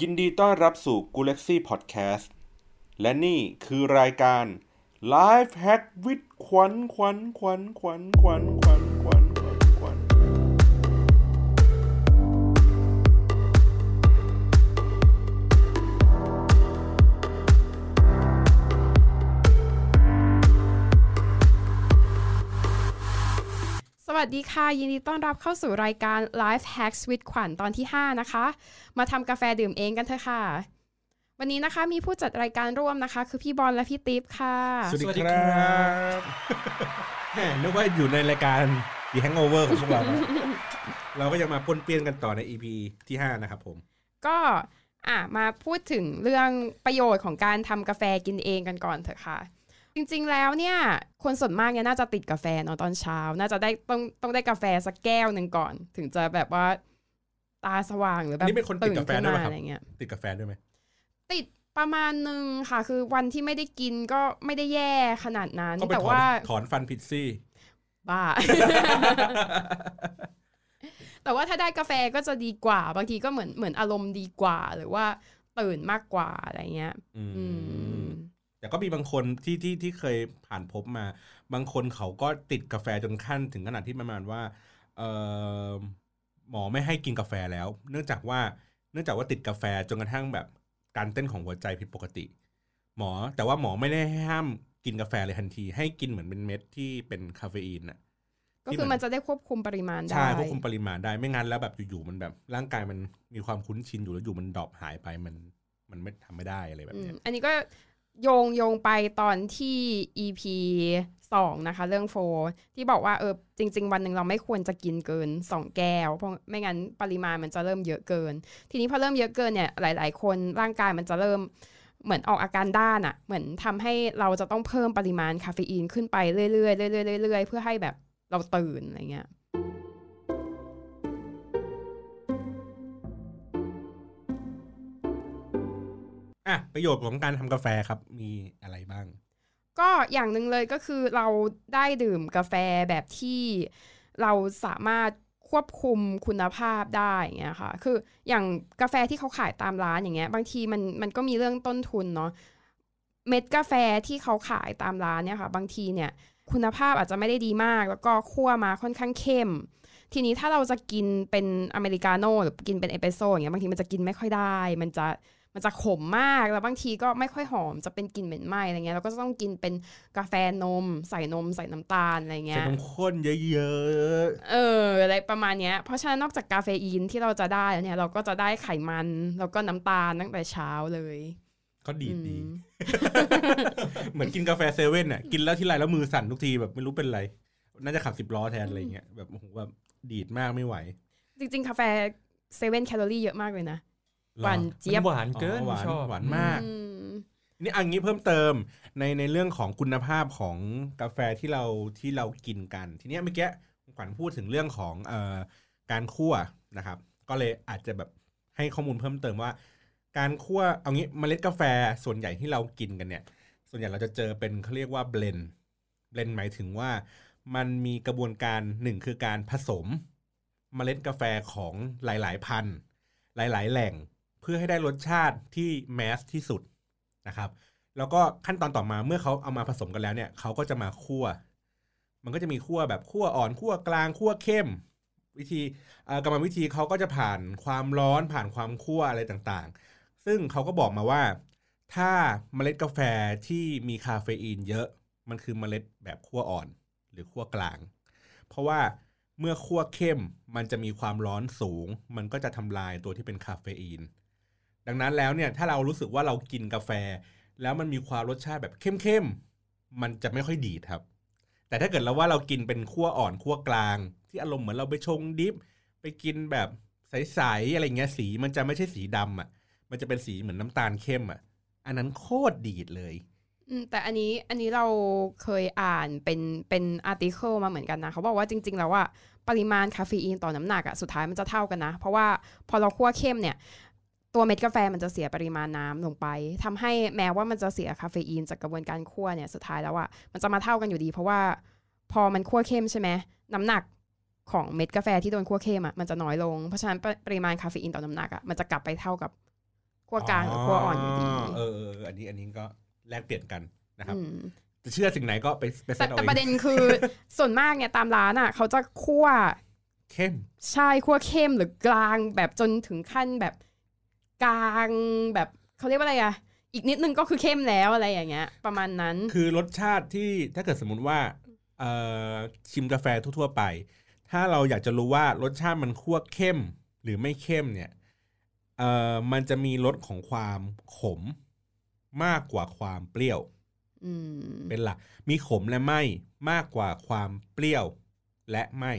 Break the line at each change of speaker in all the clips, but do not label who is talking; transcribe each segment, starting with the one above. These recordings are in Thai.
ยินดีต้อนรับสู่ g a l a x y Podcast และนี่คือรายการ Life Hack with ขวัญขวัญขวัญขวัญขวัญขวัญ วั
สดีค่ะ ยินดีต้อนรับเข้าสู่รายการ Life Hacks with ขวัญตอนที่ 5 นะคะ มาทำกาแฟดื่มเองกันเถอะค่ะ วันนี้นะคะมีผู้จัดรายการร่วมนะคะ คือพี่บอลและพี่ติ๊บค่ะ
สวัส
สวัสดี
ดีค
ครั
รับแหมนึกว่าอยู่ในรายการ The Hangover ของพวกเรานะเราก็ยังมาป้วนเปี้ยนกันต่อใน EP ที่ 5 นะครับผม
ก็อะมาพูดถึงเรื่องประโยชน์ของการทำกาแฟกินเองกันก่อนเถอะค่ะ จริงๆ แล้วเนี่ย คนส่วนมากเนี่ยน่าจะติดกาแฟเนาะตอนเช้า น่าจะได้ต้องต้องได้กาแฟสักแก้วหนึ่งก่อน ถึงจะแบบว่าตาสว่างหรือแบ
อัน
บ
นี้เป็นคนติดกาแฟ
ขึ้น
ด้วย
มา
ไหมครับ
อะไรเงี้ย
ติดกาแฟด้วยไหม
ติดประมาณหนึ่งค่ะ คือวันที่ไม่ได้กินก็ไม่ได้แย่ขนาดนั้น
ก็ไป
แต่
ถอน
ว่า
ถอนฟันพิซซี่
บ้าแต่ว่าถ้าได้กาแฟก็จะดีกว่า บางทีก็เหมือนเหมือนอารมณ์ดีกว่า หรือว่าตื่นมากกว่าอะไรเงี้ย
อืม
อืม
แต่ก็มีบางคนที่ที่ที่เคยผ่านพบมา บางคนเขาก็ติดกาแฟจนขั้นถึงขนาดที่ประมาณว่าเออหมอไม่ให้กินกาแฟแล้ว เนื่องจากว่าเนื่องจากว่าติดกาแฟจนกระทั่งแบบการเต้นของหัวใจผิดปกติ หมอแต่ว่าหมอไม่ได้ให้ห้ามกินกาแฟเลยทันที ให้กินเหมือนเป็นเม็ดที่เป็นคาเฟอีนน่ะ
ก็คือมันจะได้ควบคุมปริมาณได้
ใช่ควบคุมปริมาณได้ไม่งั้นแล้วแบบอยู่ๆมันแบบ ร่างกายมันมีความคุ้นชินอยู่แล้วอยู่มันดรอปหายไปมันมันไม่ทำไม่ได้อะไรแบบ
อื
เนี้
ม
ย
อันนี้ก็ โยงโยงไปตอนที่ EP สองนะคะ เรื่องโฟที่บอกว่าเออจริง ๆ วันหนึ่งเราไม่ควรจะกินเกิน 2 แก้ว เพราะไม่งั้นปริมาณมันจะเริ่มเยอะเกิน ทีนี้พอเริ่มเยอะเกินเนี่ยหลาย ๆ คนร่างกายมันจะเริ่มเหมือนออกอาการด้านอะ่ะ เหมือนทำให้เราจะต้องเพิ่มปริมาณคาเฟอีนขึ้นไปเรื่อยๆเรื่อยๆเรื่อยๆเพื่อให้แบบเราตื่นอะไรเงี้ย
อะประโยชน์ของการทำกาแฟครับมีอะไรบ้าง
ก็อย่างหนึ่งเลยก็คือเราได้ดื่มกาแฟแบบที่เราสามารถควบคุมคุณภาพได้อย่างเงี้ยค่ะ คืออย่างกาแฟที่เขาขายตามร้านอย่างเงี้ย บางทีมันมันก็มีเรื่องต้นทุนเนาะ เม็ดกาแฟที่เขาขายตามร้านเนี่ยค่ะ บางทีเนี่ย คุณภาพอาจจะไม่ได้ดีมาก แล้วก็คั่วมาค่อนข้างเข้ม ทีนี้ถ้าเราจะกินเป็นอเมริกาโน่หรือกินเป็นเอสเปรสโซ่อย่างเงี้ย บางทีมันจะกินไม่ค่อยได้ มันจะ มันจะขมมาก แล้วบางทีก็ไม่ค่อยหอม จะเป็นกลิ่นเหม็นไหม้อะไรเงี้ย เราก็จะต้องกินเป็นกาแฟนม ใส่นมใส่น้ำตาลอะไรเงี้
ใส่
ย
นมข้นเยอะ
เอออะไรประมาณเนี้ย เพราะฉะนั้นนอกจากกาเฟอีนที่เราจะได้แล้วเนี่ย เราก็จะได้ไขมัน แล้วก็น้ำตาลตั้งแต่เช้าเลย
ๆก็ดีดดี
อืม
เหมือนกินกาแฟเซเว่นอะ กินแล้วที่ไรแล้วมือสั่นทุกทีแบบไม่รู้เป็นไร น่าจะขับสิบล้อแทนอะไรเงี้ยแบบโอ้โหแบบดีดมากไม่ไหว
จริง ๆ กาแฟเซเว่นแคลอรี่เยอะมากเลยนะ
หรอ
หวานเจี๊ยบ
มันหวานเกิน
อ๋อหวาน
ชอบ
หวานมาก
อืม
นี่อันนี้เพิ่มเติมในในเรื่องของคุณภาพของกาแฟที่เราที่เรากินกัน ทีเนี้ยเมื่อกี้คุณขวัญพูดถึงเรื่องของเอ่อการคั่วนะครับ ก็เลยอาจจะแบบให้ข้อมูลเพิ่มเติมว่า การคั่วเอางี้เมล็ดกาแฟส่วนใหญ่ที่เรากินกันเนี่ย ส่วนใหญ่เราจะเจอเป็นเขาเรียกว่า blend blend หมายถึงว่ามันมีกระบวนการหนึ่งคือการผสมเมล็ดกาแฟของหลาย ๆ พันธุ์หลาย ๆ แหล่งเพื่อให้ได้รสชาติที่ mass ที่สุดนะครับ แล้วก็ขั้นตอนต่อมาเมื่อเขาเอามาผสมกันแล้วเนี่ยเขาก็จะมาคั่ว มันก็จะมีคั่วแบบคั่วอ่อนคั่วกลางคั่วเข้ม วิธีกรรมวิธีเขาก็จะผ่านความร้อนผ่านความคั่วอะไรต่างๆ ซึ่งเขาก็บอกมาว่า ถ้าเมล็ดกาแฟที่มีคาเฟอีนเยอะ มันคือเมล็ดแบบคั่วอ่อนหรือคั่วกลาง เพราะว่าเมื่อคั่วเข้มมันจะมีความร้อนสูง มันก็จะทำลายตัวที่เป็นคาเฟอีน ดังนั้นแล้วเนี่ยถ้าเรารู้สึกว่าเรากินกาแฟ แล้วมันมีความรสชาติแบบเข้มๆมันจะไม่ค่อยดีครับ แต่ถ้าเกิดเราว่าเรากินเป็นคั่วอ่อนคั่วกลาง ที่อารมณ์เหมือนเราไปชงดิฟไปกินแบบใสๆอะไรเงี้ยสีมันจะไม่ใช่สีดำอะ มันจะเป็นสีเหมือนน้ำตาลเข้มอะ อันนั้นโคตรดีดเลย
แต่อันนี้อันนี้เราเคยอ่านเป็นเป็นอาร์ติเคิลมาเหมือนกันนะ เขาบอกว่าจริง ๆ แล้วว่าปริมาณคาเฟอีนต่อน้ำหนักอะสุดท้ายมันจะเท่ากันนะ เพราะว่าพอเราคั่วเข้มเนี่ย ตัวเม็ดกาแฟมันจะเสียปริมาณน้ำลงไปทำให้แม้ว่ามันจะเสียคาเฟอีนจากกระบวนการคั่วเนี่ยสุดท้ายแล้วอะมันจะมาเท่ากันอยู่ดี เพราะว่าพอมันคั่วเข้มใช่ไหมน้ำหนักของเม็ดกาแฟที่โดนคั่วเข้มอะมันจะน้อยลง เพราะฉะนั้นปปริมาณคาเฟอีนต่อน้ำหนักอะมันจะกลับไปเท่ากับคั่วกลางกับคั่วอ่อนอยู่ดี
เออเออเอออันนี้อันนี้ก็แลกเปลี่ยนกันนะครับ
อืม
จะเชื่อสิ่งไหนก็ไปไปเซ
แต่
ตเอา
แต่
เอ
ประเด็
ง
นคือส่วนมากเนี่ยตามร้านอะเขาจะคั่ว
เข้ม
ใช่คั่วเข้มหรือกลางแบบจนถึงขั้นแบบ กลางแบบเขาเรียกว่าอะไรอะอีกนิดนึงก็คือเข้มแล้วอะไรอย่างเงี้ย ประมาณนั้น
คือรสชาติที่ถ้าเกิดสมมติว่าเอ่อชิมกาแฟทั่วๆไป ถ้าเราอยากจะรู้ว่ารสชาติมันคั่วเข้มหรือไม่เข้มเนี่ยเอ่อมันจะมีรสของความขมมากกว่าความเปรี้ยว
อืม
เป็นหลักมีขมและไม่มากกว่าความเปรี้ยวและไม่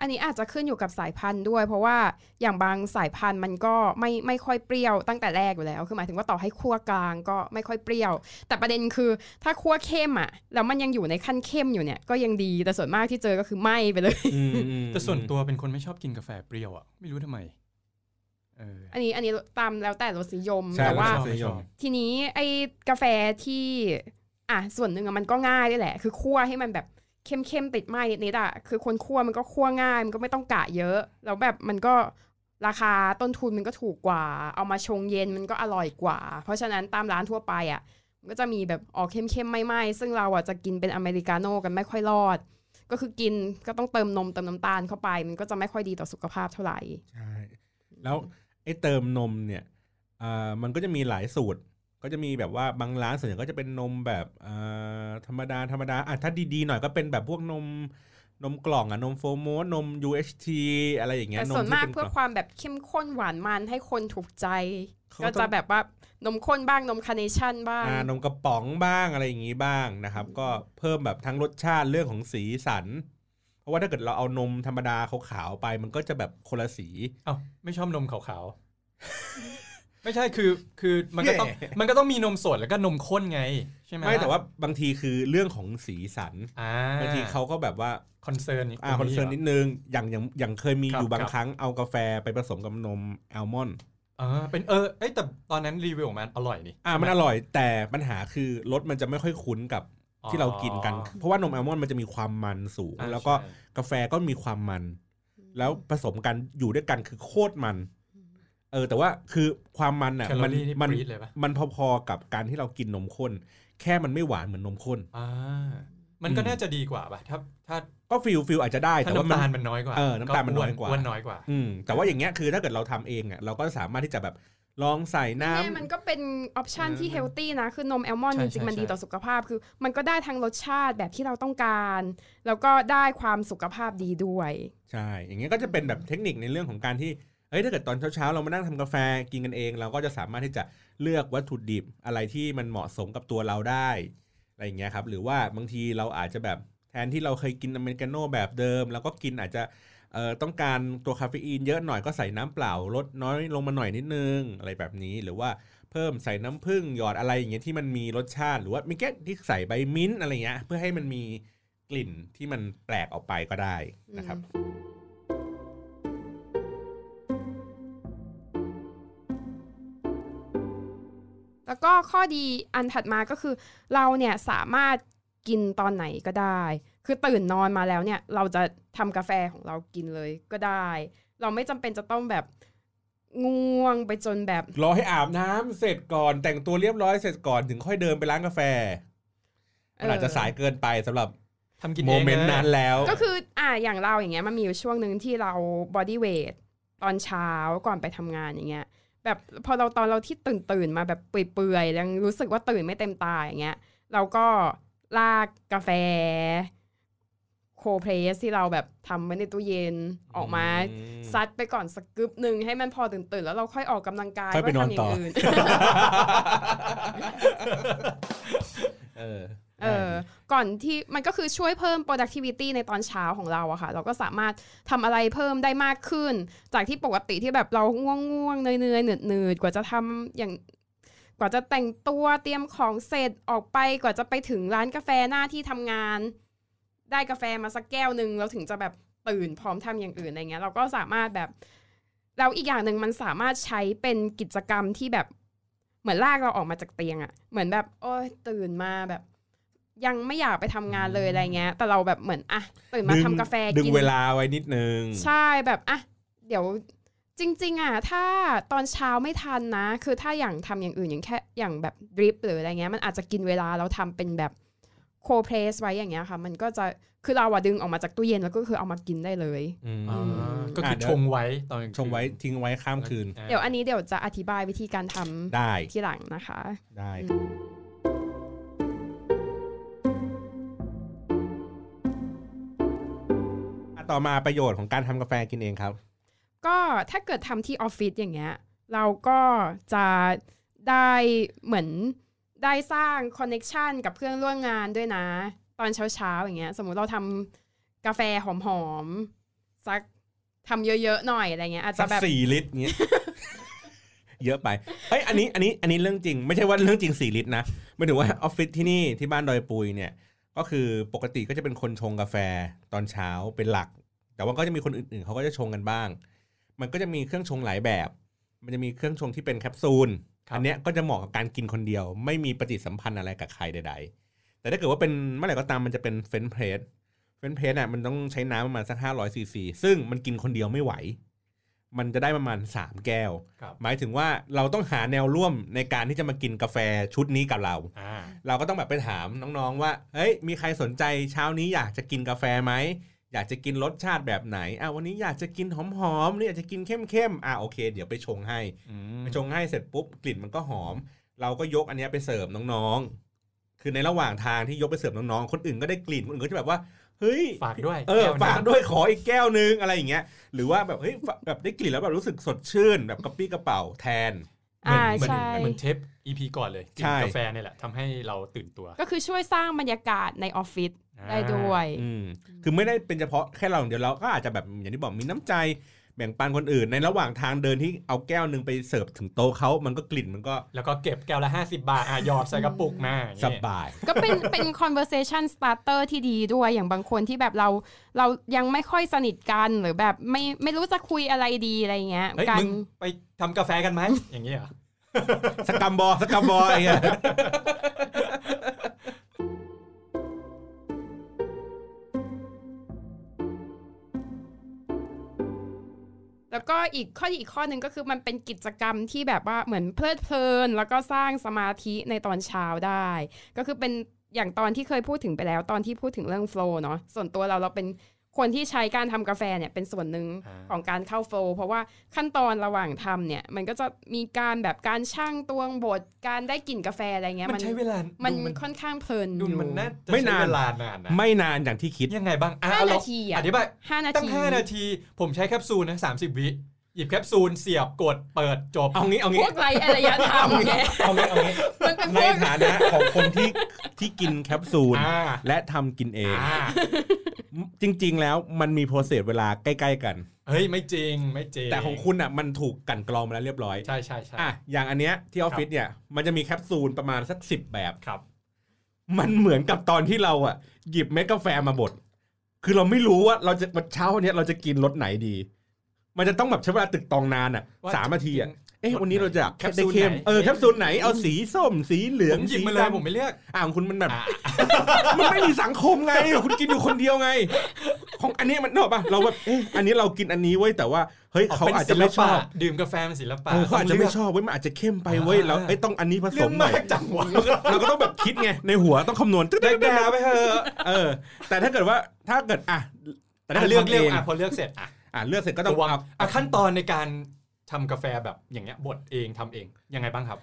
อันนี้อาจจะขึ้นอยู่กับสายพันธุ์ด้วย เพราะว่าอย่างบางสายพันธุ์มันก็ไม่ไม่ค่อยเปรี้ยวตั้งแต่แรกอยู่แล้ว คือหมายถึงว่าต่อให้คั่วกลางก็ไม่ค่อยเปรี้ยว แต่ประเด็นคือถ้าคั่วเข้มอะแล้วมันยังอยู่ในขั้นเข้มอยู่เนี่ยก็ยังดีแต่ส่วนมากที่เจอก็คือไหม้ไปเลย
อืมอืม
แต่ส่วนตัวเป็นคนไม่ชอบกินกาแฟเปรี้ยวอะไม่รู้ทำไมเออ
อันนี้อันนี้ตามแล้วแต่รสนิยม
ใช่
แต่ว่า
รสนิยม
ทีนี้ไอ้กาแฟที่ อะส่วนหนึ่งอะมันก็ง่ายด้วยแหละ คือคั่วให้มันแบบ เข้มๆติดไหม้นิดๆอะคือคนคั่วมันก็คั่วง่าย มันก็ไม่ต้องกะเยอะ แล้วแบบมันก็ราคาต้นทุนมันก็ถูกกว่า เอามาชงเย็นมันก็อร่อยกว่า เพราะฉะนั้นตามร้านทั่วไปอะมันก็จะมีแบบออกเข้มๆไม่ไหม้ซึ่งเราอะจะกินเป็นอเมริกาโน่กันไม่ค่อยรอด ก็คือกินก็ต้องเติมนมเติมน้ำตาลเข้าไป มันก็จะไม่ค่อยดีต่อสุขภาพเท่าไหร่
ใช่แล้วไอ้เติมนมเนี่ยอ่ามันก็จะมีหลายสูตร ก็จะมีแบบว่าบางร้านส่วนใหญ่ก็จะเป็นนมแบบอ่าธรรมดาธรรมดาอะถ้าดีๆหน่อยก็เป็นแบบพวกนมนมกล่องอะนมโฟโมสนม UHT อะไรอย่างเงี้ย
แต่
นม
ส่วน
ที่
มาก
เป็นก
เพื่อ
ล่อง
ความแบบเข้มข้นหวานมันให้คนถูกใจ
เขา
ก็จะต้
อง
แบบว่านมข้นบ้างนมคาร์เนชั่นบ้าง
อ่านมกระป๋องบ้างอะไรอย่างงี้บ้างนะครับ ก็เพิ่มแบบทั้งรสชาติเรื่องของสีสัน เพราะว่าถ้าเกิดเราเอานมธรรมดาขาวๆไป มันก็จะแบบคนละสี
เอ้าไม่ชอบนมขาวๆ ไม่ใช่คือคือมันก็ต้องมันก็ต้องมีนมสดแล้วก็นมข้นไงใช่ไหม
ไม่แต่ว่าบางทีคือเรื่องของสีสัน
อ่า
บางทีเขาก็แบบว่า
concern อ่า
concern นิดนึงอย่างอย่างอย่างเคยมี
ครับ
อยู่บาง
ครั้ง
ครับเอากาแฟไปผสมกับนมอัลมอนด์
อ่าเป็นเออเอ้ยแต่ตอนนั้นรีวิวออกมาอร่อยนี่
อ่ามันอร่อยแต่ปัญหาคือรสมันจะไม่ค่อยคุ้นกับที่เรากินกัน เพราะว่านมอัลมอนด์มันจะมีความมันสูง
อ่า
แล้วก็
ใช่
กาแฟก็มีความมัน แล้วผสมกันอยู่ด้วยกันคือโคตรมัน เออแต่ว่าคือความมันอะมัน
แคลอรี่นี่
มัน
ปรี๊ดเลยปะ
มันพอๆกับการที่เรากินนมข้น แค่มันไม่หวานเหมือนนมข้น
อ่ามันก็
อืม
น่าจะดีกว่าป่ะถ้าถ้า
ก็ feel feel อาจจะได้
ถ้า
แต่ว่ามั
นน้ำ
มัน
ตาลมันน้อยกว่า
เออน้ำตาลมันน้อยกว่า
อ้วนน้อยกว่า
อืมแต่ว่าอย่างเงี้ยคือถ้าเกิดเราทำเองอะเราก็สามารถที่จะแบบลองใส่น้ำ
นี่มันก็เป็น option
เออ
ที่ healthy นะ คือนมอัลมอนด์
ใช่
จริง
ใช่
ๆมันดี
ใช่
ต่อสุขภาพ คือมันก็ได้ทั้งรสชาติแบบที่เราต้องการ แล้วก็ได้ความสุขภาพดีด้วย
ใช่ อย่างเงี้ยก็จะเป็นแบบเทคนิคในเรื่องของการที่ เอ้ยถ้าเกิดตอนเช้าๆเรามานั่งทำกาแฟกินกันเอง เราก็จะสามารถที่จะเลือกวัตถุดิบอะไรที่มันเหมาะสมกับตัวเราได้อะไรอย่างเงี้ยครับหรือว่าบางทีเราอาจจะแบบแทนที่เราเคยกินอเมริกาโน่แบบเดิมแล้วก็กินอาจจะเอ่อต้องการตัวคาเฟอีนเยอะหน่อยก็ใส่น้ำเปล่าลดน้อยลงมาหน่อยนิดนึงอะไรแบบนี้หรือว่าเพิ่มใส่น้ำผึ้งหยอดอะไรอย่างเงี้ยที่มันมีรสชาติ หรือว่ามีแค่ที่ใส่ใบมิ้นท์อะไรเงี้ยเพื่อให้มันมีกลิ่นที่มันแปลกออกไปก็ได้นะครับ
แล้วก็ข้อดีอันถัดมาก็คือ เราเนี่ยสามารถกินตอนไหนก็ได้ คือตื่นนอนมาแล้วเนี่ย เราจะทำกาแฟของเรากินเลยก็ได้ เราไม่จำเป็นจะต้องแบบง่วงไปจนแบบ
รอให้อาบน้ำเสร็จก่อนแต่งตัวเรียบร้อยเสร็จก่อนถึงค่อยเดินไปร้านกาแฟมันอาจจะสายเกินไปสำหรับ
ทำกินเอง
เมนต์
ลย moment
นั้นแล้ว
ก็คืออ่าอย่างเราอย่างเงี้ยมันมีอยู่ช่วงหนึ่งที่เรา bodyweightตอนเช้าก่อนไปทำงานอย่างเงี้ย แบบพอเราตอนเราที่ตื่นตื่นๆมาแบบเปื่อยๆยังรู้สึกว่าตื่นไม่เต็มตาอย่างเงี้ย เราก็ลากกาแฟโคเพรสที่เราแบบทำไว้ในตู้เย็นออกมา
อืม
ซัดไปก่อนสักกึบหนึ่งให้มันพอตื่นตื่นๆแล้วเราค่อยออกกำลังกาย
ค่อยไปนอน
ว่าทำย่าง
ต่อ
อื่น
เออ
เออก่อนที่มันก็คือช่วยเพิ่ม productivity ในตอนเช้าของเราอะค่ะ เราก็สามารถทำอะไรเพิ่มได้มากขึ้น จากที่ปกติที่แบบเราง่วงง่วงๆเหนื่อยๆเหนื่อยๆกว่าจะทำอย่างกว่าจะแต่งตัวเตรียมของเสร็จออกไปกว่าจะไปถึงร้านกาแฟหน้าที่ทำงาน ได้กาแฟมาสักแก้วหนึ่งแล้วถึงจะแบบตื่นพร้อมทำอย่างอื่นอะไรเงี้ย เราก็สามารถแบบแล้วอีกอย่างหนึ่งมันสามารถใช้เป็นกิจกรรมที่แบบเหมือนลากเราออกมาจากเตียงอะเหมือนแบบโอ้ยตื่นมาแบบ ยังไม่อยากไปทำงานเลยอะไรเงี้ย แต่เราแบบเหมือนอะตื่นมา
ดึง
ทำกาแฟ
ดึง
กิน
เวลาไว้นิดนึง
ใช่แบบอะเดี๋ยวจริง ๆอะถ้าตอนเช้าไม่ทันนะ คือถ้าอย่างทำอย่างอื่นอย่างแค่อย่างแบบดริปหรืออะไรเงี้ยมันอาจจะกินเวลาเราทำเป็นแบบโคเพรสไว้อย่างเงี้ยค่ะ มันก็จะคือเราอะดึงออกมาจากตู้เย็นแล้วก็คือเอามากินได้เลย
อืม
อ่า
อืม
ก็คือ
อะเดี๋ยว
ชงไว้ตอนกลาคืน
ชงไว้ทิ้งไว้ข้ามคืน
อ่า
เดี๋ยวอันนี้เดี๋ยวจะอธิบายวิธีการทำ
ได้
ทีหลังนะคะ
ได้ ต่อมาประโยชน์ของการทำกาแฟกินเองครับ
ก็ถ้าเกิดทำที่ออฟฟิศอย่างเงี้ย เราก็จะได้เหมือนได้สร้างคอนเน็ชันกับเพื่อนร่วมงานด้วยนะ ตอนเช้าๆอย่างเงี้ย สมมุติเราทำกาแฟหอมๆสักทำเยอะๆหน่อยอะไรเงี้ยอาจ
สั
จะ
ก
แบบ
สี่ลิตรเงี้ยเยอะไปเฮ้ยอันนี้อันนี้อันนี้เรื่องจริง ไม่ใช่ว่าเรื่องจริงสี่ลิตรนะหมายถึงว่าออฟฟิศที่นี่ที่บ้านดอยปุยเนี่ย ก็คือปกติก็จะเป็นคนชงกาแฟตอนเช้าเป็นหลัก แต่ว่าก็จะมีคนอื่นๆเขาก็จะชงกันบ้าง มันก็จะมีเครื่องชงหลายแบบ มันจะมีเครื่องชงที่เป็นแคปซูล
ครับ
อันเนี้ยก็จะเหมาะกับการกินคนเดียว ไม่มีปฏิสัมพันธ์อะไรกับใครใด ๆ แต่ถ้าเกิดว่าเป็นเมื่อไหร่ก็ตามมันจะเป็น French press French press อะมันต้องใช้น้ำประมาณสักห้าร้อยซีซีซึ่งมันกินคนเดียวไม่ไหว มันจะได้ประมาณสามแก้ว
ครับ
หมายถึงว่าเราต้องหาแนวร่วมในการที่จะมากินกาแฟชุดนี้กับเรา
อ่า
เราก็ต้องแบบไปถามน้องๆว่า เฮ้ย มีใครสนใจเช้านี้อยากจะกินกาแฟไหม อยากจะกินรสชาติแบบไหน อะวันนี้อยากจะกินหอมๆนี่อยากจะกินเข้มๆ อะโอเค เดี๋ยวไปชงให้
อืม
ไปชงให้เสร็จปุ๊บกลิ่นมันก็หอม เราก็ยกอันเนี้ยไปเสิร์ฟน้องๆ คือในระหว่างทางที่ยกไปเสิร์ฟน้องๆ คนอื่นก็ได้กลิ่น คนอื่นก็จะแบบว่า เฮ้ย
ฝากด้วย
เออ
แก้วนะ
ฝากด้วยขออีกแก้วนึงอะไรอย่างเงี้ยหรือว่าแบบเฮ้ยแบบได้กลิ่นแล้วแบบรู้สึกสดชื่นแบบกระปี้กระเป๋าแทน
อ่า
เหมือน
ใช่
เหมือนเทป EP ก่อนเลยกิน
ใช่
กาแฟเนี่ยแหละทำให้เราตื่นตัว
ก็คือช่วยสร้างบรรยากาศในออฟฟิศได้ด้วย
อืมคือไม่ได้เป็นเฉพาะแค่เราอย่างเดียวเราก็อาจจะแบบอย่างที่บอกมีน้ำใจ แบ่งปันคนอื่น ในระหว่างทางเดินที่เอาแก้วหนึ่งไปเสิร์ฟถึงโต๊ะเขามันก็กลิ่นมันก็
แล้วก็เก็บแก้วละ 50 บาทอะหยอดใส่กระปุกมาอย่าง
ส
เงี้ย
บาย
ก็เป็นเป็น conversation starter ที่ดีด้วยอย่างบางคนที่แบบเราเรายังไม่ค่อยสนิทกันหรือแบบไม่ไม่รู้จะคุยอะไรดีอะไรเงี้ย
เฮ้ย
การ
มึงไปทำกาแฟกันไหมอย่างเงี้ยเหรอ
สกัมบอสกัมบออะไรเงี้ย
แล้วก็อีกข้อดีอีกข้อหนึ่งก็คือมันเป็นกิจกรรมที่แบบว่าเหมือนเพลิดเพลิน แล้วก็สร้างสมาธิในตอนเช้าได้ ก็คือเป็นอย่างตอนที่เคยพูดถึงไปแล้ว ตอนที่พูดถึงเรื่องโฟล์เนาะส่วนตัวเราเราเป็น คนที่ใช้การทำกาแฟเนี่ยเป็นส่วนหนึ่ง
อ่า
ของการเข้า flow เพราะว่าขั้นตอนระหว่างทำเนี่ย มันก็จะมีการแบบการช่างตวงบดการได้กลิ่นกาแฟอะไรเงี้ย
มันใช้เวลา
มัน
ดู
ค่อนข้างเพลินอ
ดู
ยู่
มันน่าจะ
ไม่
ใช้
นาน
เวลานานนะ
ไม่นานอย่างที่คิด
ยังไงบ้างอะ
ห้า
เอล
นา
อง
ที
อ
อะ
ธิบาย
ห้านา
ตั้ง
ที
5นาที ผมใช้แคปซูลนะ30วิหยิบแคปซูลเสียบกดเปิดจบ
เอางี้เอา
พ
งี้
วกไรอารยธรรมไง
เอางี้เอางี้
มันเป็นพ
ในฐานะของคนที่ที่กินแคปซูล
อ่า
และทำกินเอง
อ่า
จริง ๆ แล้วมันมี process เวลาใกล้ ๆ กัน
เฮ้ยไม่จริงไม่จริง
แต่ของคุณอะมันถูกกลั่นกรองมาแล้วเรียบร้อย
ใช่ใช่ใช่
อะอย่างอันเนี้ยที่ออฟฟิศเนี่ยมันจะมีแคปซูลประมาณสักสิบแบบ
ครับ
มันเหมือนกับตอนที่เราอะ หยิบเม็ดกาแฟมาบดคือเราไม่รู้ว่าเราจะวันเช้าวันเนี้ยเราจะกินรสไหนดี มันจะต้องแบบใช้เวลาตรึกตรองนานอะ
ว่า
สามนาทีอะ
จะกิน
เอ๊ะวันนี้เราจะ
แคปซูล
ได้เข้ม
ไหน
เออแคปซูลไหนเอาสีส้มสีเหลือง
ผมหยิบ
สี
มาเลย
ดำ
ผมไม่เลือก
อ่าของคุณมันแบบ
อะ
มันไม่มีสังคมไงคุณกินอยู่คนเดียวไง ของอันนี้มันเนกอะป่ะเราแบบเอ๊ะอันนี้เรากินอันนี้ไว้ยแต่ว่าเฮ้ยเขาอาจจะไม่ชอบ
ดื่มกาแฟเป็นศิลปะ
เออเขาอาจจะไม่
ต้งลืก
ชอบเว้ยมันอาจจะเข้มไปเว้ยแล้วเอ้ยต้องอันนี้ผส
เรื่อง
มหน่
มา
อย
กจังหวะ
เราก็ต้องแบบคิดไงในหัวต้องคำนวณตึ๊ด
ได้
ๆๆ
แดไปเถอะ
เออ แต่ถ้าเกิดว่าถ้าเกิดอะแต่ถ้า
อะ
เลื
เลื
อ
อกก
เอ
เลือก
ง
อะพอเลือกเสร็จอะ
อะเลือกเสร็จก็ต้อง
ระวัง
เอา
อะขั้นตอนในการ ทำกาแฟแบบอย่างเงี้ยบดเองทำเองยังไงบ้างครับ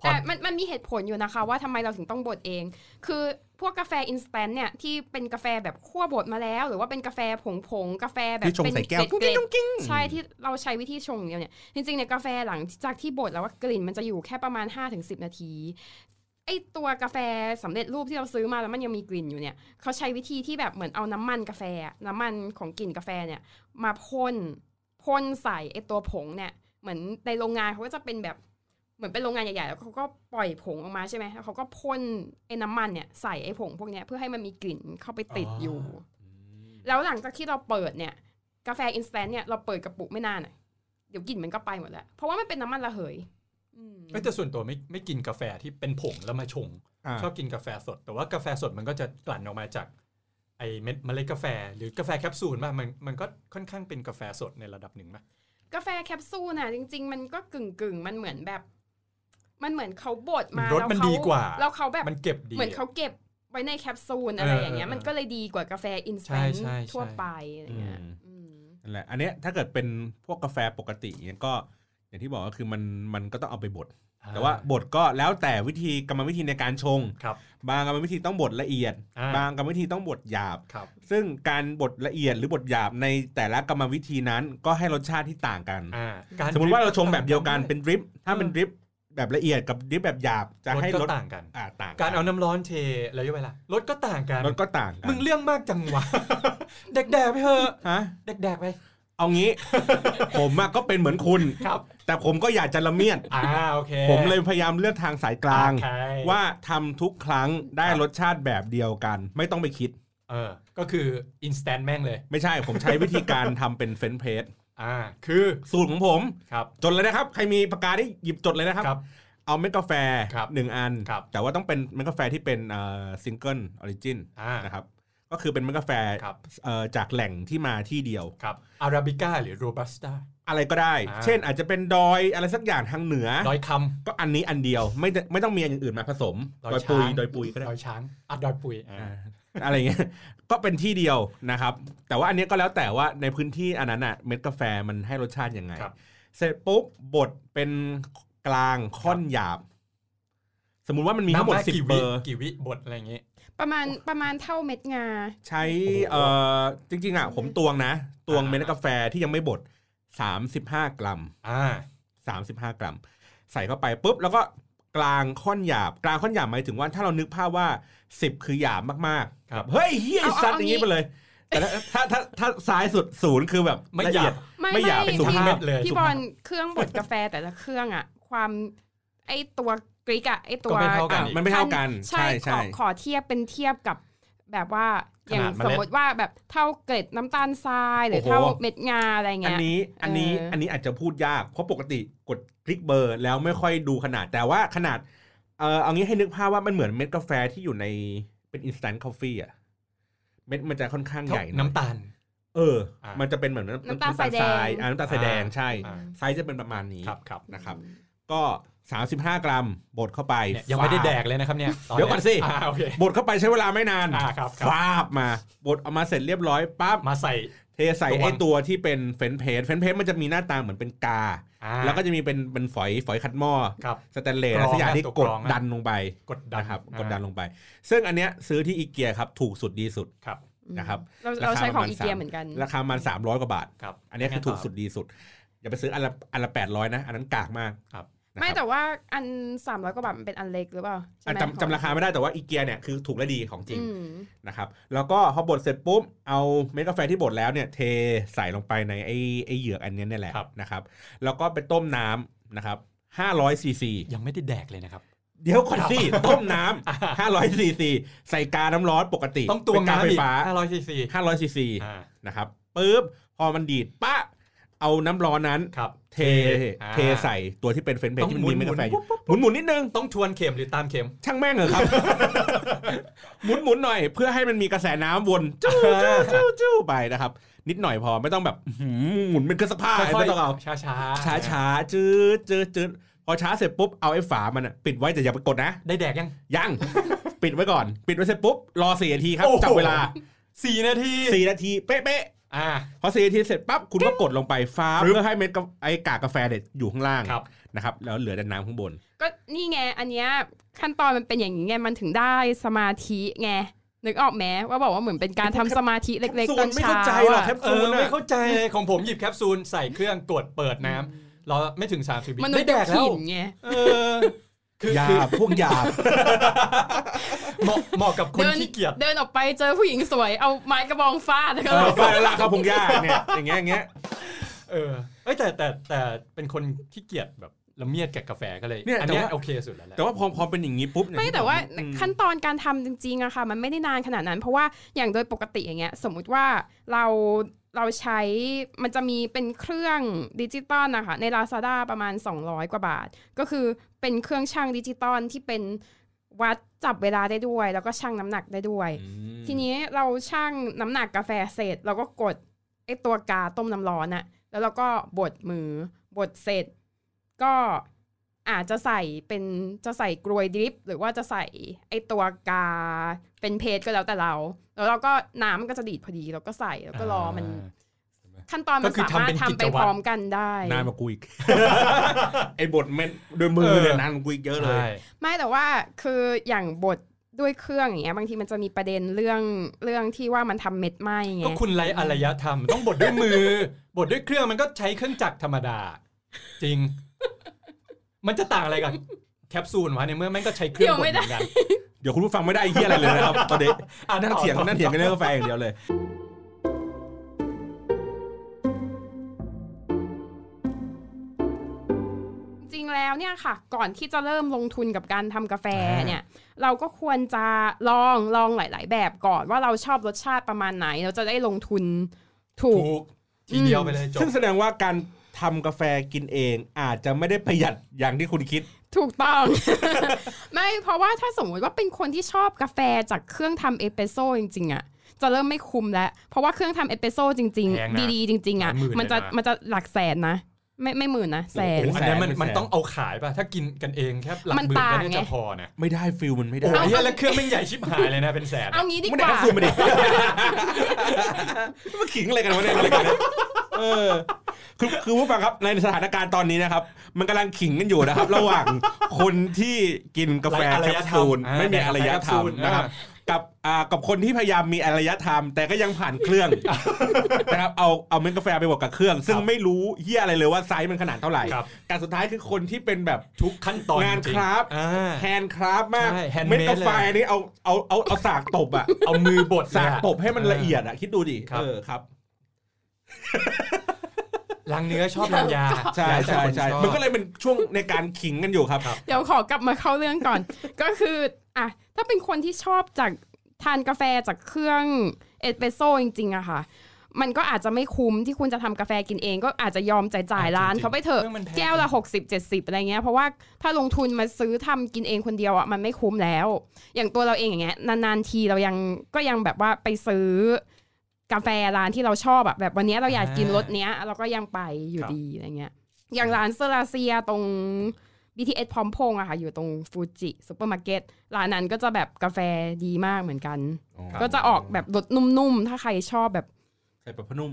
พอ
แต่มันมันมีเหตุผลอยู่นะคะ ว่าทำไมเราถึงต้องบดเอง คือพวกกาแฟ instant เนี่ยที่เป็นกาแฟแบบคั่วบดมาแล้ว หรือว่าเป็นกาแฟผงผงๆกาแฟแบบ
ที่ชง
เป็น
ใส่แก้ว
เกล็ด
กุ้งกิ้ง
ๆใช่ที่เราใช้วิธีชงอย่างเดียวเนี่ยจริงๆเนี่ยกาแฟหลังจากที่บดแล้วว่ากลิ่นมันจะอยู่แค่ประมาณ 5-10 นาทีไอตัวกาแฟสำเร็จรูปที่เราซื้อมาแล้วมันยังมีกลิ่นอยู่เนี่ยเขาใช้วิธีที่แบบเหมือนเอาน้ำมันกาแฟน้ำมันของกลิ่นกาแฟเนี่ยมาพ่น พ่นใส่ไอตัวผงเนี่ยเหมือนในโรงงานเขาก็จะเป็นแบบเหมือนเป็นโรงงานใหญ่ๆแล้วเขาก็ปล่อยผงออกมาใช่ไหมแล้วเขาก็พ่นไอ้น้ำมันเนี่ยใส่ไอ้ผงพวกเนี้ยเพื่อให้มันมีกลิ่นเข้าไปติดอยู่ แล้วหลังจากที่เราเปิดเนี่ย กาแฟ instant เนี่ยเราเปิดกระปุกไม่นานอะเดี๋ยวกลิ่นมันก็ไปหมดแล้ว เพราะว่ามันเป็นน้ำมันระเหยอืม
เอ้ยแต่ส่วนตัวไม่ไม่กินกาแฟที่เป็นผงแล้วมาชง
อะ
ชอบกินกาแฟสด แต่ว่ากาแฟสดมันก็จะกลั่นออกมาจาก ไอเม็ดเมล็ดกาแฟ หรือกาแฟแคปซูลป่ะมันมันก็ค่อนข้างเป็นกาแฟสดในระดับหนึ่งป่ะ
กาแฟแคปซูลน่ะจริง ๆ มันก็กึ่งกึ่งๆมันเหมือนแบบ มันเหมือนเขาบดมา
รส
แล้ว
มัน
เขา
ดีกว่า
แล้วเขาแบบ
มันเก็บดี
เหมือนเขาเก็บไว้ในแคปซูลอะไรอย่างเงี้ย
เออ
มันก็เลยดีกว่ากาแฟอินสแต
ใช่
ใช่
ใช่
ทั่วไปอะไรเงี้ย
อืม
อืม
นั่นแหละอันเนี้ยถ้าเกิดเป็นพวกกาแฟปกติเนี่ยก็อย่างที่บอกก็คือมันมันก็ต้องเอาไปบด แต่ว่าบดก็แล้วแต่วิธีกรรมวิธีในการชง
ครับ
บางกรรมวิธีต้องบดละเอียด
อ่า
บางกรรมวิธีต้องบดหยาบ
ครับ
ซึ่งการบดละเอียดหรือบดหยาบในแต่ละกรรมวิธีนั้นก็ให้รสชาติที่ต่างกัน
อ่าการ
สมมติว่าเราชงแบบเดียวกัน
ต่าง
เป็นดริป ถ้าเป็นดริปแบบละเอียดกับดริปแบบหยาบจะ
รส
ให้
ก็
รส
ต่างกัน
อ่าต่างน
การเอาน้ำร้อนเทระยะเวลารสก็ต่างกัน
รสก็ต่างกัน
มึงเรื่องมากจังวะเด็กแดกไปเถอะ
ฮะ
เด็กแดกไป
เอางี้ ผมอะก็เป็นเหมือนคุณ
ครับ
แต่ผมก็อยากจะละเมียด
อ่าโอเค
ผมเลยพยายามเลือกทางสายกลาง
โอเค
ว่าทำทุกครั้งได้
ครับ
รสชาติแบบเดียวกัน ไม่ต้องไปคิด
เออก็คือ instant แม่งเลย
ไม่ใช่ผมใช้วิธีการทำเป็น french press
อ่า คือ
สูตรของผม
ครับ
จดเลยนะครับ ใครมีปากกาได้หยิบจดเลยนะครับ
ครับ
เอาเม็ดกาแฟ
ครับ
หนึ่งอัน
ครับ
แต่ว่าต้องเป็นเม็ดกาแฟที่เป็น single origin
อ่า
นะครับ ก็คือเป็นเม็ดกาแฟ
ครับ
เอ่อจากแหล่งที่มาที่เดียว
ครับอาราบิก้าหรือโรบัสต้า
อะไรก็ได้
อ่า
เช่นอาจจะเป็นดอยอะไรสักอย่างทางเหนือ
ดอยค
ก็อันนี้อันเดียว ไม่ได้ไม่ต้องมีอย่างอื่นมาผสม
ดอย
ดอยปุย
ช้าง
ดอยปุยก็ำได้
ดอยช้างอะดอยปุยอ่า
อ่าอะไรเงี้ย ก็เป็นที่เดียวนะครับ แต่ว่าอันนี้ก็แล้วแต่ว่าในพื้นที่อันนั้นอะเม็ดกาแฟมันให้รสชาติยังไง
ครับ
เสร็จปุ๊บบดเป็นกลางค่อนหยาบ สมมุติว่ามันมีทั้งหมด
นับา
สิบ
กี่
เบ
วิ
อร์
กี่วิบทอะไรอย่างงี้
ประมาณประมาณเท่าเม็ดงา
ใช้เอ่อจริง ๆอะผมตวงนะ ตวง
อ่า
เม็ดกาแฟที่ยังไม่บด35 กรัม
อ่า
35 กรัม ใส่เข้าไปปุ๊บแล้วก็กลางค่อนหยาบ กลางค่อนหยาบหมายถึงว่าถ้าเรานึกภาพว่า 10 คือหยาบมากๆ
ครับ
เฮ้ยเฮียไอ้
เอาเอา
สัตว์
เอา
อย่างนี้ไปเลยแต่ถ้าถ้าถ้าถ้าซ้ายสุดศูนย์คือแบบ
ไม่
ละ
หยา
เอีย
บ
ด
ไม่
ไม่อยากเป็นสุภาพ
พี่
เม็ดเลย
พี่
สุ
บ
ภา
อ
พ
ลเครื่องบดกาแฟแต่ละเครื่องอะความไอตัว กริกอะไอตัว
ก็ไม่เท่ากัน
อะมันไม่เท่ากัน
ใช่
ใช่
ขอ
ใช่
ขอเทียบเป็นเทียบกับแบบว่าอย่าง
ขนาดเมล็ด
สมมติว่าแบบเท่าเกล็ดน้ำตาลทรายหรือเท่าเม็ดงาอะไร
อัน
เงี้ย
นี้อันนี้
เอออั
อันนี้อาจจะพูดยากเพราะปกติกดคลิกเบอร์แล้วไม่ค่อยดูขนาดแต่ว่าขนาดเออเอางี้ให้นึกภาพว่ามันเหมือนเม็ดกาแฟที่อยู่ในเป็น instant coffee อะเม็ดมันจะค่อนข้างใหญ่หอย
น้ำตาล
เออ
อ่า
มันจะเป็นเหมือน
น้ำตาลทรายแดง
อ่าน้ำตาลทรายแดงใช่
อ่า
ไซส์จะเป็นประมาณนี้
ครับครับ
นะครับ ก็ 35 กรัมบดเข้าไป
เนี่ยยังไม่ได้
ฟา
แดกเลยนะครับเนี่ยต
เดี๋ยวก่อนสิา
โอเค
บดเข้าไปใช้เวลาไม่นาน
อ่าครับครับ
ฟาบมาบดเอามาเสร็จเรียบร้อยปั๊บ
มาใส่
เทใส่
ระวัง
ไอ้ตัวที่เป็น french press french press มันจะมีหน้าตาเหมือนเป็นกา
อ่า
แล้วก็จะมีเป็นเป็นฝอยฝอยขัดหม้อ
ครับ
สแตนเลส
กรอง
สักอย่างที่
นะตัว
ก
รองกดนะ
ดันลงไป
กดดัน
นะครับ
อ่าก
ดดันลงไป ซึ่งอันเนี้ยซื้อที่อีเกียครับถูกสุดดีสุด
ครับ
นะครับ
เรา
รา
เรา
คา
ใช้ของ
ประมาณ
อีเกีย
สาม
เหมือนกัน
ราคามันสามร้อยกว่าบาท
ครับ
อันเนี้ยคือถูกสุดดีสุดอย่าไปซื้ออันละอันละแปดร้อยนะ อันนั้นกากมาก
ครับ
นะครับ
ไม่แต่ว่าอันสามร้อยกว่าบาทมันเป็นอันเล็กหรือเปล่าใช่
อะ
ไหม
จำจำราคาไม่ได้แต่ว่าอีเกียเนี่ยคือถูกและดีของจริง
อืม
นะครับ แล้วก็พอบดเสร็จปุ๊บเอาเม็ดกาแฟที่บดแล้วเนี่ยเทใส่ลงไปในไอ้ไอ้เหยือกอันเนี้ยเนี่ยแหละ
ครับ
นะครับ แล้วก็ไปต้มน้ำนะครับ500ซีซี
ยังไม่ได้แดกเลยนะครับ
เดี๋ยวก่อน
ครับ
สิต้มน้ำ
อ่า
500ซีซีใส่กาน้ำร้อนปกติ
ต้องตวง
เป็นกา
น้ำ
ไฟ
อีก500ซีซี
500ซีซี
อ่า
นะครับปุ๊บพอมันดีดปะ เอาน้ำร้อนนั้น
ครับ
เท
อ่า
เทใส่ตัวที่เป็นเฟรนช์เพร
ต้
ส
อง
ที่มันมีเม็ดกาแฟอยู่
หมุน
หมุนหมุนนิดนึง
ต้องทวนเข็มหรือตามเข็ม
ช่างแม่งเหรอะครับ หมุนหมุนหน่อย เพื่อให้มันมีกระแสน้ำวนจู้จู้จู้จู้ไปนะครับ นิดหน่อยพอไม่ต้องแบบอื้อหือหมุนเป็นเครื่องซักผ้า
ค่อย
ไม่ต้องเอา
ๆช้าช้า
ช้าช้าๆจืดจืดจืดพอช้าเสร็จปุ๊บเอาไอ้ฝามันอะปิดไว้แต่อย่าไปกดนะ
ได้แดกยัง
ยังปิดไว้ก่อน ปิดไว้เสร็จปุ๊บรอสี่นาทีครับ
โอ้โห
จับเวลา
สี่นาที
สี่นาทีเป๊ะ
อ่า
ๆพอสี่นาทีเสร็จปั๊บคุณก็กดลงไปฟ้า
ฟึบ
เพื่อให้เม็ดกาไอ้กากกาแฟเนี่ยอยู่ข้างล่าง
ครับ
นะครับแล้วเหลือแต่น้ำข้างบน
ก็นี่ไงอันเนี้ยขั้นตอนมันเป็นอย่างนี้ไงมันถึงได้สมาธิไงนึกออกไหมว่าบอกว่าเหมือนเป็นการทำสมาธิเล็กๆตอน
ไม่
เช้า
เข้าใจหรอก
อะ
แคป
เอ
ซู
อ
ล
ไม่
อะ
เข้าใจเลยของผมหยิบแคปซูลใส่เครื่องกดเปิดน้ำรอไม่ถึง 30วิ
มนุษ
ได้
ย์
แด
เดียว
กแล้ว
ขินไง
เออคือ
ห ยา
คือบ
พวกหยาบ
เหมาะเหมาะกับคน
เดิน
ขี้เกียจ
เดินออกไปเจอผู้หญิงสวยเอาไม้กระบองฟาดแล้วก็
เออฟาดแล้วลากเข้าพงหญ้าเนี่ยอย่างเงี้ยอย่างเงี้ย
เออเอ้ยแต่แต่แต่เป็นคนขี้เกียจแบบละเมียดกับกาแฟก็เลย
เนี่ย
อัน
แต่
เนี้ย
ว่า
โอเคสุดแล้วแหละ
แต่ว่าพอพอเป็นอย่างนี้ปุ๊บเนี่ย
ไม่แต่ว่า
อืม
ขั้นตอนการทำจริงๆอะค่ะ มันไม่ได้นานขนาดนั้น เพราะว่าอย่างโดยปกติอย่างเงี้ย สมมุติว่าเรา เราใช้มันจะมีเป็นเครื่องดิจิตอลนะคะใน Lazada ประมาณ 200 กว่าบาท ก็คือเป็นเครื่องชั่งดิจิตอลที่เป็นวัดจับเวลาได้ด้วย แล้วก็ชั่งน้ำหนักได้ด้วย
อืม
ทีนี้เราชั่งน้ำหนักกาแฟเสร็จเราก็กดไอตัวกาต้มน้ำร้อนอะแล้วเราก็บดมือบดเสร็จ ก็ อาจจะใส่เป็นจะใส่กรวยดริป หรือว่าจะใส่ไอตัวกา french press ก็แล้วแต่เรา แล้วเราก็น้ำมันก็จะดีดพอดีเราก็ใส่แล้วก็รอมัน ขั้นตอนมัน
ก็คือ
สามารถ
ทำเป็น
ทำไป
กิจวัตร
พร้อมกันได้
นานมากูอีกไอ้บทแม่นด้วยมือเนี่ยนานกว่ากูอีกเยอะเลย
ใช่
ไม่แต่ว่าคืออย่างบดด้วยเครื่องอย่างเงี้ยบางทีมันจะมีประเด็นเรื่องเรื่องที่ว่ามันทำเม็ดไหมไง
ก็คุณไรอารยธรรม ต้องบดด้วยมือบดด้วยเครื่องมันก็ใช้เครื่องจักรธรรมดา จริง มันจะต่างอะไรกับแคปซูลวะในเมื่อแม่งก็ใช้เครื่องบดเหมือนกัน
เดี๋ยวคุณผู้ฟังไม่ได้ไอ้เหี้ยอะไรเลยนะครับตอนนี้
อะ
นั่งเถียง
ต่อ
นั่งเถียงกันเรื่องกาแฟอย่างเดียวเลย
จริงๆแล้วเนี่ยค่ะ ก่อนที่จะเริ่มลงทุนกับการทำกาแฟเนี่ย เราก็ควรจะลองลองหลาย ๆ แบบก่อนว่าเราชอบรสชาติประมาณไหน เราจะได้ลงทุนถูก
ถูกทีเดียวไปเลยจบ
ซึ่งแสดงว่าการ ทำกาแฟกินเอง อาจจะไม่ได้ประหยัดอย่างที่คุณคิด
ถูกต้อง ไม่เพราะว่าถ้าสมมติว่าเป็นคนที่ชอบกาแฟจากเครื่องทำเอสเปรสโซ่จริงๆอะจะเริ่มไม่คุ้มแล้ว เพราะว่าเครื่องทำเอสเปรสโซ่จริง
แพงนะ
ๆดีๆ จริง ๆอะ
หลายหมื่น
มันจะ
เลยนะ
มันจะหลักแสนนะ ไม่ไม่หมื่นนะแสน
โอ้โห
อันนั้นมัน
เป็นแสน
มันต้องเอาขายป่ะ ถ้ากินกันเองแค่หลักหมื่นก็น่าจะพอนะมันต่าง
ไงไม่ได้ feel มันไม่ได้
โอ้ยเหี้ยแล้วเครื่องแม่งใหญ่ชิบหายเลยนะเป็นแสน
เอางี้ดี
กว่าไม่
ได้
เอา feel มาดิมาขิงอะไรกันวะเนี่ยอะไรกันเนี่ยเอคือคือผู้ฟังครับในสถานการณ์ตอนนี้นะครับ มันกำลังขิงกันอยู่นะครับ ระหว่างคนที่กินกาแฟ
ไร้อาร
แค
ย
ป
ธรรม
ซูล
อ่า
ไม่มีอารยธรรม
แคปซูล
นะครับ กับอ่ากับคนที่พยายามมีอารยธรรม แต่ก็ยังผ่านเครื่องนะครับเอาเอาเม็ดกาแฟไปบวกกับเครื่อง ซึ่งไม่รู้เหี้ยอะไรเลยว่าไซส์มันขนาดเท่าไหร่
ครับ
การสุดท้ายคือคนที่เป็นแบบ
ทุกขั้นตอน
งาน
จงๆ
ครับ
อ่า
handcraft มาก
ใช่ handmade
เม็ดกาแฟนี่เอาเอาเอาเอาสากตบอะ
เอามือบดเลย
สาก
อะ
ตบให้มันละเอียดอะคิดดูดิ
ครับ
เออครับ
ลังเนื้อชอบลังยา
ใช่
แล้วแต่
ใช่
คน
ใช่
ชอบ
มันก็เลยเป็นช่วงในการขิงกันอยู่ครับ
เดี๋ยวขอกลับมาเข้าเรื่องก่อน ก็คืออะถ้าเป็นคนที่ชอบจากทานกาแฟจากเครื่องเอสเปรสโซ่จริงๆอะค่ะมันก็อาจจะไม่คุ้มที่คุณจะทำกาแฟกินเอง ก็อาจจะยอมจ่ายจ่ายร้าน
จริงๆ
เขาไปเถอะ
เครื่องมันแพง
แก้วละ 60 70 อะไรเงี้ยเพราะว่าถ้าลงทุนมาซื้อทำกินเองคนเดียวอะมันไม่คุ้มแล้ว อย่างตัวเราเองอย่างเงี้ยนานๆทีเรายังก็ยังแบบว่าไปซื้อ กาแฟร้านที่เราชอบอะแบบวันเนี้ยเราอยากกินรสเนี้ย เราก็ยังไปอยู่ดีอะไรเงี้ย อย่างร้านเซราเซียตรง BTS พร้อมพงษ์อะค่ะอยู่ตรงฟูจิซูเปอร์มาร์เก็ตร้านนั้นก็จะแบบกาแฟดีมากเหมือนกัน ก็จะออกแบบรสนุ่มๆ ถ้าใครชอบแบบ
ใส่ปลาพนุ่ม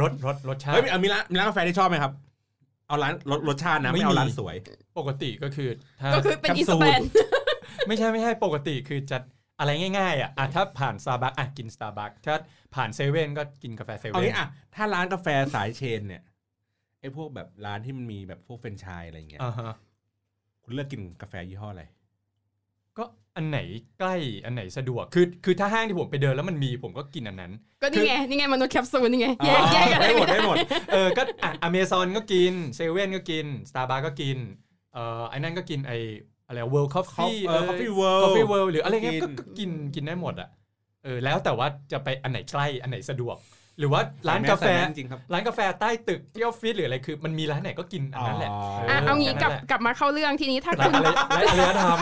รสรสรสชาติ
เฮ้ยมีมีร้านมีร้านกาแฟที่ชอบไหมครับ เอาร้านรสรสชาตินะ
ไม่
ไม่เอา
มี
ร้านสวย
ปกติก็คือถ้า
ก็คือเป็น
แคป
อิน
ซู
ส
ล
แตน
ไม่ใช่ไม่ใช่ปกติคือจะ อะไรง่ายๆอะอะถ้าผ่านซาบักอะกินสตาร์บัคถ้าผ่านเซเว่นก็กินกาแฟเซ
เว่
น
งี้อะถ้าร้านกาแฟสาย chain เนี่ยไอ้พวกแบบร้านที่มันมีแบบพวกแฟรนไชส์อะไรเงี้ย
อ่าฮะ
คุณเลือกกินกาแฟยี่ห้ออะไร
ก็อันไหนใกล้อันไหนสะดวกคือคือถ้าห้างที่ผมไปเดินแล้วมันมีผมก็กินอันนั้น
ก็นี่ไงนี่ไงมนุษย์แคปซูลนี่ไงแยก
อ๋อ
แยกกัน
ได้หมดได้หมด
เออก็อะอเมซอนก็กินเซเว่นก็กินสตาร์บัคก็กินเอ่อไอ้นั่นก็กินไอ อะไร World Coffee
เออ Coffee World
Coffee World หรืออะไรเงี้ย
กิน
ก็ก็กินกินได้หมดอะเออแล้วแต่ว่าจะไปอันไหนใกล้อันไหนสะดวก หรือว่าร้านกาแฟ
ใส่มสจริงๆครับ
ร้านกาแฟใต้ตึกที่ออฟฟิศหรืออะไรคือ มันมีร้านไหนก็กินอันนั้นแหละ
อ๋อ
อะเอางี้กลับ
แค่นั้นแหละ
กลับมาเข้าเรื่องทีนี้ถ้า
ร้า
คุ
น
ณ
อะไรร้านอารยธรรม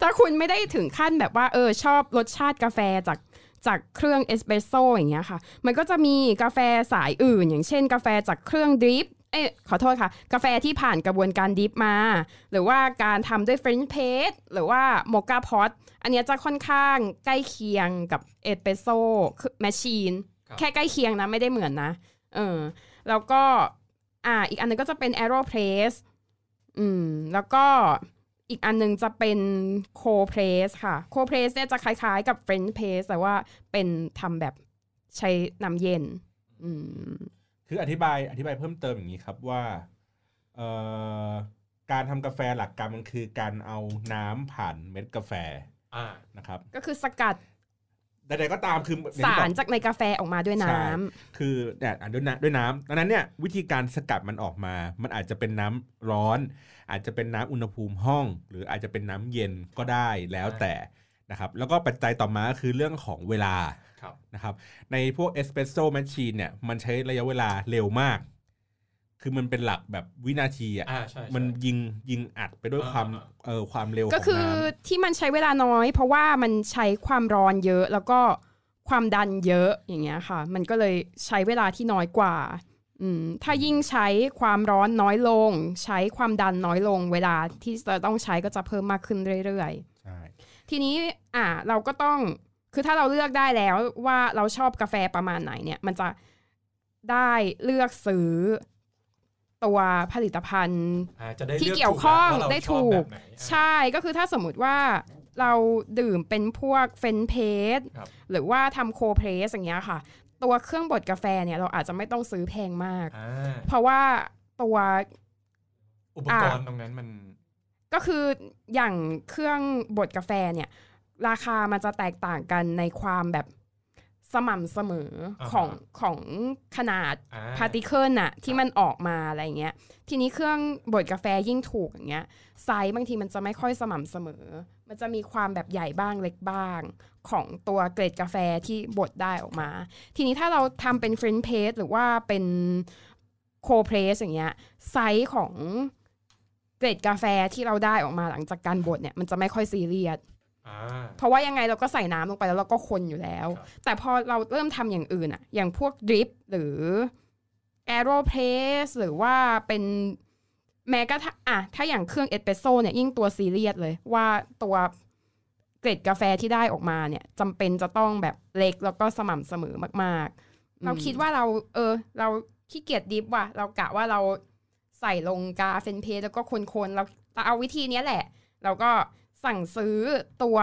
ถ้าคุณไม่ได้ถึงขั้นแบบว่าเออชอบรสชาติกาแฟจาก จากเครื่องเอสเปรสโซอย่างเงี้ยค่ะ มันก็จะมีกาแฟสายอื่น อย่างเช่น กาแฟจากเครื่อง drip เอ้ยขอโทษค่ะ กาแฟที่ผ่านกระบวนการ drip มา หรือว่าการทำด้วย French press หรือว่า moka pot อันเนี้ยจะค่อนข้างใกล้เคียงกับ espresso machine
ครับ
แค่ใกล้เคียงนะไม่ได้เหมือนนะเออแล้วก็อ่าอีกอันนึงก็จะเป็น Aeropress อืมแล้วก็ อีกอันนึงจะเป็น Cold Press ค่ะ Cold Press เนี่ยจะคล้ายๆกับ French Press แต่ว่าเป็นทำแบบใช้น้ำเย็นอืม
คืออธิบายอธิบายเพิ่มเติมอย่างนี้ครับว่าเอ่อการทำกาแฟหลักการมันคือการเอาน้ำผ่านเม็ดกาแฟ
อ่า
นะครับ
ก็คือสกัด
ใดๆก็ตามคืออย่งที่
สา
บอ
ร
ก
จากในกาแฟออกมาด้วยน้
ใช่คือเนี่ยอะด้วยน้ำด้วยน้ำดังนั้นเนี่ยวิธีการสกัดมันออกมา มันอาจจะเป็นน้ำร้อน อาจจะเป็นน้ำอุณหภูมิห้อง หรืออาจจะเป็นน้ำเย็นก็ได้แล้วแต่นะครับแล้วก็ปัจจัยต่อมาก็คือเรื่องของเวลา
ครับ
นะครับในพวกเอสเปรสโซ่แมชชีนเนี่ยมันใช้ระยะเวลาเร็วมาก คือมันเป็นหลักแบบวินาทีอะ
อ่าใช่ใช่
มันยิงยิงอัดไปด้วย
อ่า
ความ
อ่า
เออความเร็ว
ก็
ของ
คือ
น้
ที่มันใช้เวลาน้อย เพราะว่ามันใช้ความร้อนเยอะแล้วก็ความดันเยอะอย่างเงี้ยค่ะ มันก็เลยใช้เวลาที่น้อยกว่าอืม ถ้ายิ่งใช้ความร้อนน้อยลง ใช้ความดันน้อยลง เวลาที่จะต้องใช้ก็จะเพิ่มมากขึ้นเรื่อยๆำ
ใช่
ทีนี้อ่าเราก็ต้องคือถ้าเราเลือกได้แล้วว่าเราชอบกาแฟประมาณไหนเนี่ย มันจะได้เลือกซื้อตัวผลิตภัณฑ์
อ่าจะได้
ที่
ลื
เกี่ยวข้อง
ถูกว่าเรา
ได้
ชอบ
ถู
แบ
ก
บไหนอ่า
ใช่ก็คือถ้าสมมุติว่าเราดื่มเป็นพวกเฟนเพ
ครับ
หรือว่าทำ French press อย่างเงี้ยค่ะ ตัวเครื่องบดกาแฟเนี่ยเราอาจจะไม่ต้องซื้อแพงมาก
อ่า
เพราะว่าตัว
อุปกรณ์ตรงนั้นมัน
ก็คืออย่างเครื่องบดกาแฟเนี่ย ราคามันจะแตกต่างกันในความแบบ สม่ำเสมอของของขนาด
อ่า
particle น่ะที่มันออกมาอะไรเงี้ย ทีนี้เครื่องบดกาแฟยิ่งถูกอย่างเงี้ยไซส์บางทีมันจะไม่ค่อยสม่ำเสมอ มันจะมีความแบบใหญ่บ้างเล็กบ้าง ของตัวเกล็ดกาแฟที่บดได้ออกมา ทีนี้ถ้าเราทำเป็น French press หรือว่าเป็นโค press อย่างเงี้ยไซส์ของเกล็ดกาแฟที่เราได้ออกมาหลังจากการบดเนี่ยมันจะไม่ค่อยซีเรียส
อ่า
เพราะว่ายังไงเราก็ใส่น้ำลงไปแล้วเราก็คนอยู่แล้ว
ครับ
แต่พอเราเริ่มทำอย่างอื่นอะอย่างพวก drip หรือแอโรเพรสหรือว่าเป็นแม้กระทั่งอะถ้าอย่างเครื่องเอสเปรสโซ่เนี่ยยิ่งตัวซีเรียสเลยว่าตัวเกล็ดกาแฟที่ได้ออกมาเนี่ยจำเป็นจะต้องแบบเล็กแล้วก็สม่ำเสมอมาก ๆ เราคิดว่าเรา เออ เราขี้เกียจ drip ว่ะ เรากะว่าเราใส่ลงกา French press แล้วก็คนๆเราเราเอาวิธีเนี้ยแหละ เราก็ สั่งซื้อตัว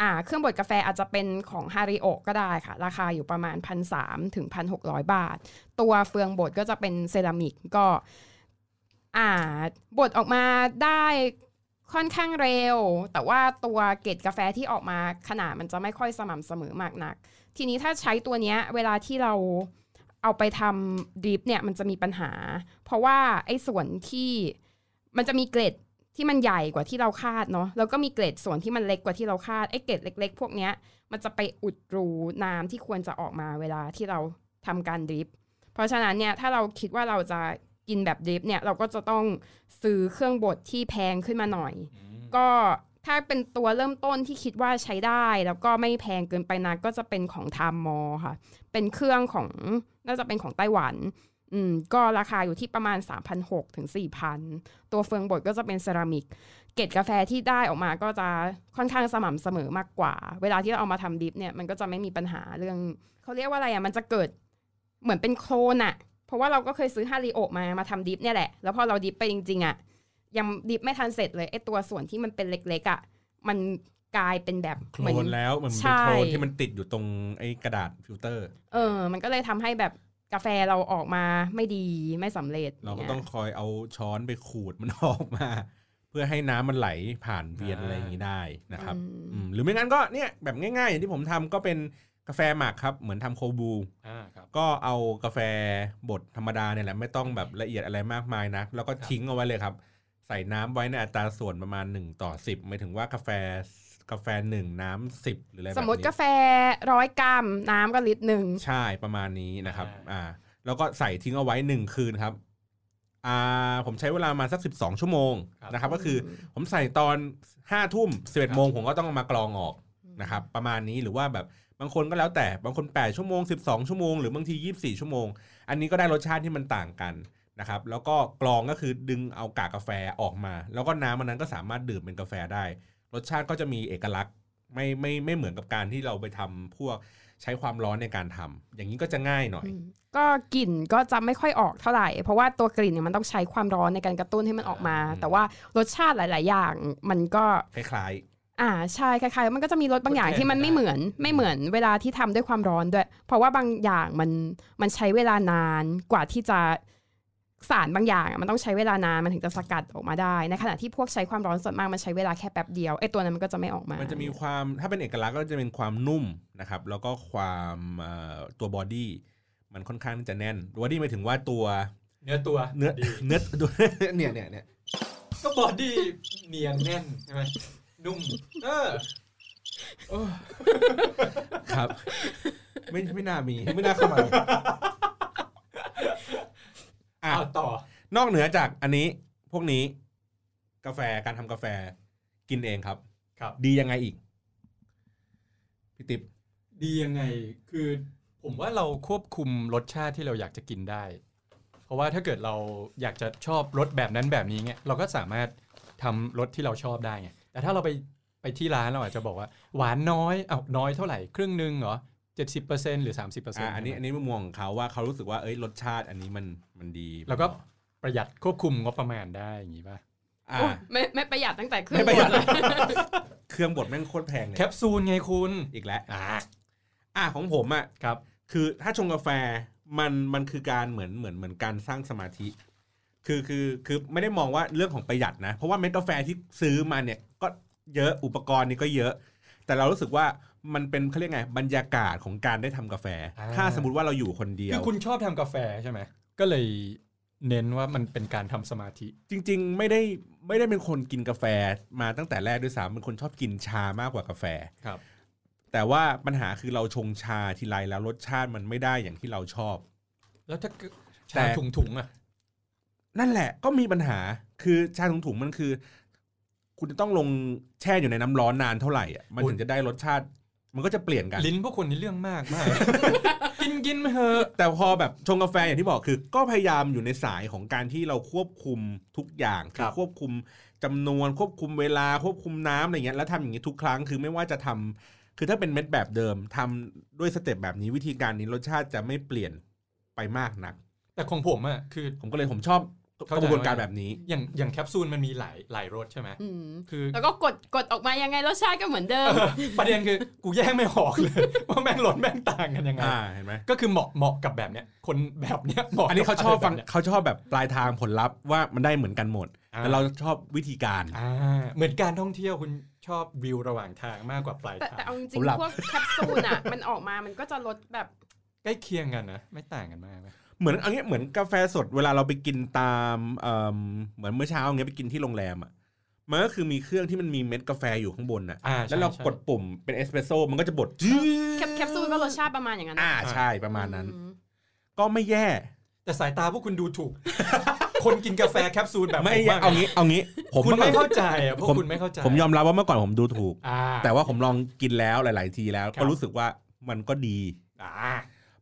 อ่าเครื่องบดกาแฟอาจจะเป็นของฮาริโอก็ได้ค่ะ ราคาอยู่ประมาณพันสามถึงพันหกร้อยบาท ตัวเฟืองบดก็จะเป็นเซรามิกก็อ่าบดออกมาได้ค่อนข้างเร็ว แต่ว่าตัวเกล็ดกาแฟที่ออกมาขนาดมันจะไม่ค่อยสม่ำเสมอมากนัก ทีนี้ถ้าใช้ตัวเนี้ยเวลาที่เราเอาไปทำดริปเนี่ยมันจะมีปัญหา เพราะว่าไอ้ส่วนที่มันจะมีเกล็ด ที่มันใหญ่กว่าที่เราคาดเนาะแล้วก็มีเกล็ดส่วนที่มันเล็กกว่าที่เราคาดไอ้เกล็ดเล็ก ๆ พวกเนี้ยมันจะไปอุดรูน้ำที่ควรจะออกมาเวลาที่เราทำการดริป เพราะฉะนั้นเนี่ยถ้าเราคิดว่าเราจะกินแบบดริปเนี่ยเราก็จะต้องซื้อเครื่องบดที่แพงขึ้นมาหน่อย
อืม
ก็ถ้าเป็นตัวเริ่มต้นที่คิดว่าใช้ได้ แล้วก็ไม่แพงเกินไปนักก็จะเป็นของทามมอค่ะ เป็นเครื่องของน่าจะเป็นของไต้หวัน อืมก็ราคาอยู่ที่ประมาณ 3,600ถึง4,000 ตัวเฟืองบดก็จะเป็นเซรามิก เกล็ดกาแฟที่ได้ออกมาก็จะค่อนข้างสม่ำเสมอมากกว่า เวลาที่เราเอามาทำ drip เนี่ยมันก็จะไม่มีปัญหาเรื่อง เขาเรียกว่าอะไรอะมันจะเกิดเหมือนเป็นโคลนอะ เพราะว่าเราก็เคยซื้อฮาริโอมามาทำ drip เนี่ยแหละ แล้วพอเรา drip ไปจริงๆอะยัง drip ไม่ทันเสร็จเลยไอ้ตัวส่วนที่มันเป็นเล็กๆอะมันกลายเป็นแบบเหมือนโคล
น ใช่ แล้วมัน
ใช่
เป็นโคลนที่มันติดอยู่ตรงไอ้กระดาษฟิลเตอร์
เออ มันก็เลยทำให้แบบ กาแฟเราออกมาไม่ดีไม่สำเร็จ
เราก็
นี่ย
ต้องคอยเอาช้อนไปขูดมันออกมา เพื่อให้น้ำมันไหลผ่านเวียนอะไรอย่างนี้ได้นะครับ
อืม
อืมหรือไม่งั้นก็เนี่ยแบบง่ายๆ อย่างที่ผมทำก็เป็นกาแฟหมักครับเหมือนทำโคบู
อ่าครับ
ก็เอากาแฟบดธรรมดาเนี่ยแหละไม่ต้องแบบละเอียดอะไรมากมายนะแล้วก็ทิ้งเอาไว้เลยครับ ใส่น้ำไว้ในอัตราส่วนประมาณ1ต่อ10หมายถึงว่ากาแฟ กาแฟหนึ่งน้ำสิบหรืออะไรแบบ
ส
นี้
มมติกาแฟร้อยกรัมน้ำก็ลิตรหนึ่ง
ใช่ประมาณนี้นะครับ
อ่า
อ่า แล้วก็ใส่ทิ้งเอาไว้หนึ่งคืนครับ อ่า ผมใช้เวลามาสักสิบสองชั่วโมงนะครับ ก็คือผมใส่ตอนห้าทุ่มสิบเอ็ดโมงผมก็ต้องเอามากรองออกนะครับ ประมาณนี้หรือว่าแบบบางคนก็แล้วแต่บางคนแปดชั่วโมงสิบสองชั่วโมงหรือบางทียี่สิบสี่ชั่วโมง อันนี้ก็ได้รสชาติที่มันต่างกันนะครับ แล้วก็กรองก็คือดึงเอากากกาแฟออกมา แล้วก็น้ำมันนั้นก็สามารถดื่มเป็นกาแฟได้ รสชาติก็จะมีเอกลักษณ์ไม่ไม่ไม่เหมือนกับการที่เราไปทำพวกใช้ความร้อนในการทำอย่างนี้ก็จะง่ายหน่อย
อืมก็กลิ่นก็จะไม่ค่อยออกเท่าไหร่ เพราะว่าตัวกลิ่นเนี่ยมันต้องใช้ความร้อนในการกระตุ้นให้มันออกมา
อืม
แต่ว่ารสชาติหลาย ๆ อย่างมันก็
คล้าย
อ่าใช่คล้ายๆมันก็จะมีรสบางอย่างที่มันไม่เหมือนไม่เหมือนเวลาที่ทำด้วยความร้อนด้วย เพราะว่าบางอย่างมันมันใช้เวลานานกว่าที่จะ สารบางอย่างอะมันต้องใช้เวลานานมันถึงจะสกัดออกมาได้ ในขณะที่พวกใช้ความร้อนส่วนมากมันใช้เวลาแค่แป๊บเดียวไอ้ตัวนั้นมันก็จะไม่ออกมา
ๆมันจะมีความถ้าเป็นเอกลักษณ์ก็จะเป็นความนุ่มนะครับแล้วก็ความเอ่อตัวบอดี้มันค่อนข้างที่จะแน่นบอดี้หมายถึงว่าตัว
เนื้อตัว
เนื้อ
ดี
เนื้อตัวเนี่ยเนี่ยเนี่ย
ก็บอดี้เนียนแน่นใช่ไหมนุ่มเออ
ครับ ไม่ไม่น่ามีไม่น่าเข้ามา อะ
เอาต่อ
นอกเหนือจากอันนี้พวกนี้กาแฟการทำกาแฟกินเองครับ
ครับ
ดียังไงอีกพี่ติ๊บ
ดียังไงคือผมว่าเราควบคุมรสชาติที่เราอยากจะกินได้ เพราะว่าถ้าเกิดเราอยากจะชอบรสแบบนั้นแบบนี้เงี้ยเราก็สามารถทำรสที่เราชอบได้ไงแต่ถ้าเราไปไปที่ร้านเราอาจจะบอกว่าหวานน้อยเอาน้อยเท่าไหร่ครึ่งหนึ่งเหรอ เจ็ดสิบเปอร์เซ็นหรือสามสิบเปอร์เซ็น
อะ
ต์
อันนี้อันนี้มุมมองของเขาว่าเขารู้สึกว่าเอ้ยรสชาติอันนี้มันมันดี
แล้วก็ประหยัดควบคุมงบประมาณได้อย่างนี้ป่ะ
อะ
โอ้ไม่ไม่ประหยัดตั้งแต่เครื่อ
ไม่
ง
ประหยัด
บดเลย
เครื่องบดแม่งโคตรแพงเลย
แคปซูลไงคุณ
อีกแล้ว
อ่า
อะของผมอะ
ครับ
คือถ้าชงกาแฟมันมันคือการเหมือนเหมือนเหมือนการสร้างสมาธิ คือคือคือไม่ได้มองว่าเรื่องของประหยัดนะ เพราะว่าเม็ดกาแฟที่ซื้อมาเนี่ยก็เยอะอุปกรณ์นี่ก็เยอะ แต่เรารู้สึกว่า มันเป็นเขาเรียกไงบรรยากาศของการได้ทำกาแฟ
อ่า
ถ้าสมมติว่าเราอยู่คนเดีย
คื
ว
อคุณชอบทำกาแฟใช่ไหมก็เลยเน้นว่ามันเป็นการทำสมาธิ
จริง ๆ ไม่ได้ไม่ได้เป็นคนกินกาแฟมาตั้งแต่แรกด้วยซ้ำเป็นคนชอบกินชามากกว่ากาแฟ
ครับ
แต่ว่าปัญหาคือเราชงชาทีไรแล้วรสชาติมันไม่ได้อย่างที่เราชอบ
แล้วถ้า
แต่
ชาถุงถุงๆอะ
นั่นแหละก็มีปัญหาคือชาถุงๆมันคือ คุณจะต้องลงแช่อยู่ในน้ำร้อนนานเท่าไหร่อะมันถึงจะได้รสชาติ มันก็จะเปลี่ยนกัน
ลิ้นพวกคนนี่เรื่องมากมาก กินกินไปเถอะ
แต่พอแบบชงกาแฟอย่างที่บอกคือ ก็พยายามอยู่ในสายของการที่เราควบคุมทุกอย่างคือควบคุมจำนวนควบคุมเวลาควบคุมน้ำอะไรเงี้ยแล้วทำอย่างนี้ทุกครั้งคือไม่ว่าจะทำคือถ้าเป็นเม็ดแบบเดิมทำด้วยสเต็ปแบบนี้วิธีการนี้รสชาติจะไม่เปลี่ยนไปมากนัก
แต่ของผมอะคือ
ผมก็เลยผมชอบ ก
เข้าใจ
ระบวนการแบบนี้
อย่างอย่างแคปซูลมันมีหลายหลายรสใช่ไหม
อืม
คือ
แล้วก็กดกดออกมายังไงรสชาติก็เหมือนเดิม
ประเด็นคือกูแยกไม่ออกเลยว่าแม่งรสแม่งต่างกันยังไง
อ่าเห็นไหม
ก็คือเหมาะเหมาะกับแบบเนี้ยคนแบบเนี้ยเหมาะ
อันนี้เขาชอบฟัง
กับะไรแบบเนี้ย
เขาชอบแบบปลายทางผลลัพธ์ว่ามันได้เหมือนกันหมด
อ่า
แต่เราชอบวิธีการ
อ่าเหมือนการท่องเที่ยวคุณชอบวิวระหว่างทางมากกว่าปลาย
แต่
ทา
แต่
ง
เอาจริ
ผ
ง
มหลับ
ๆพวกแคปซูลอะมันออกมามันก็จะลดแบบ
ใกล้เคียงกันนะไม่ต่างกันมากไหม
เหมือนอันนี้เหมือนกาแฟสดเวลาเราไปกินตามเอ่อเหมือนเมื่อเช้าอย่างเงี้ยไปกินที่โรงแรมอะมันก็คือมีเครื่องที่มันมีเม็ดกาแฟอยู่ข้างบนน่ะ
อ่า
แล้วเรา
ใช่
กดปุ่มเป็นเอสเปรสโซ่มันก็จะบดจื้อ
แคปแคปซูลก็รสชาติประมาณอย่างนั้น
อ่า
นะ
ใช่ประมาณนั้น
อืม
ก็ไม่แย่
แต่สายตาพวกคุณดูถูก คนกินกาแฟแคปซูลแบบ
ไม่
ผม
แย่
บ้าง
เอางี้เอางี้ ผม
คุณ
เมื่อก่
ไม่
อน
เข้าใจอะพวก
ผม
คุณไม่เข้าใจ
ผมยอมรับว่าเมื่อก่อนผมดูถูก
อ่า
แต่ว่าผมลองกินแล้วหลาย ๆ ทีแล้ว
ครับ
ก็รู้สึกว่ามันก็ดี
อ่า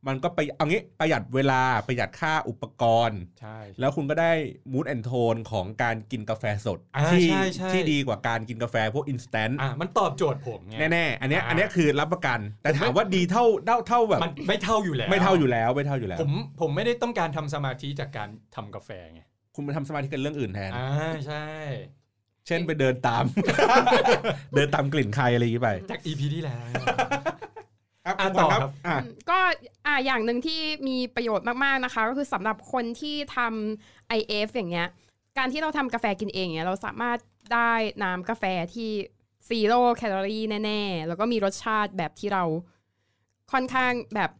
มันก็ไปเอางี้ประหยัดเวลาประหยัดค่าอุปกรณ์
ใช่
แล้วคุณก็ได้mood and tone ของการกินกาแฟสด
อ่า
ที่
ใช่ใช่
ที่ดีกว่าการกินกาแฟพวก instant
อ่ามันตอบโจทย์ผมไง
แน่ๆอันเนี้ย
อ่า
อันเนี้ยคือรับประกัน แต่ถามว่าดีเท่าเท่าเท่าแบบ
มันไม่เท่าอยู่แล้ว
ไม่เท่าอยู่แล้วไม่เท่าอยู่แล้ว
ผมผมไม่ได้ต้องการทำสมาธิจากการทำกาแฟไง
คุณไปทำสมาธิกันเรื่องอื่นแทน
อ่าใช่
เช่นไปเดินตาม เดินตามกลิ่นใครอะไรอย่างงี้ไป
จาก EP ที่แล้ว
ครับ
อะ
คุณขวัญ
ต่อครับ
อะ
อืมก็อ่าอย่างหนึ่งที่มีประโยชน์มากๆนะคะ ก็คือสำหรับคนที่ทำ IF อย่างเงี้ย การที่เราทำกาแฟกินเองเนี่ยเราสามารถได้น้ำกาแฟที่ zero calorie แน่ๆ แล้วก็มีรสชาติแบบที่เราค่อนข้างแบบ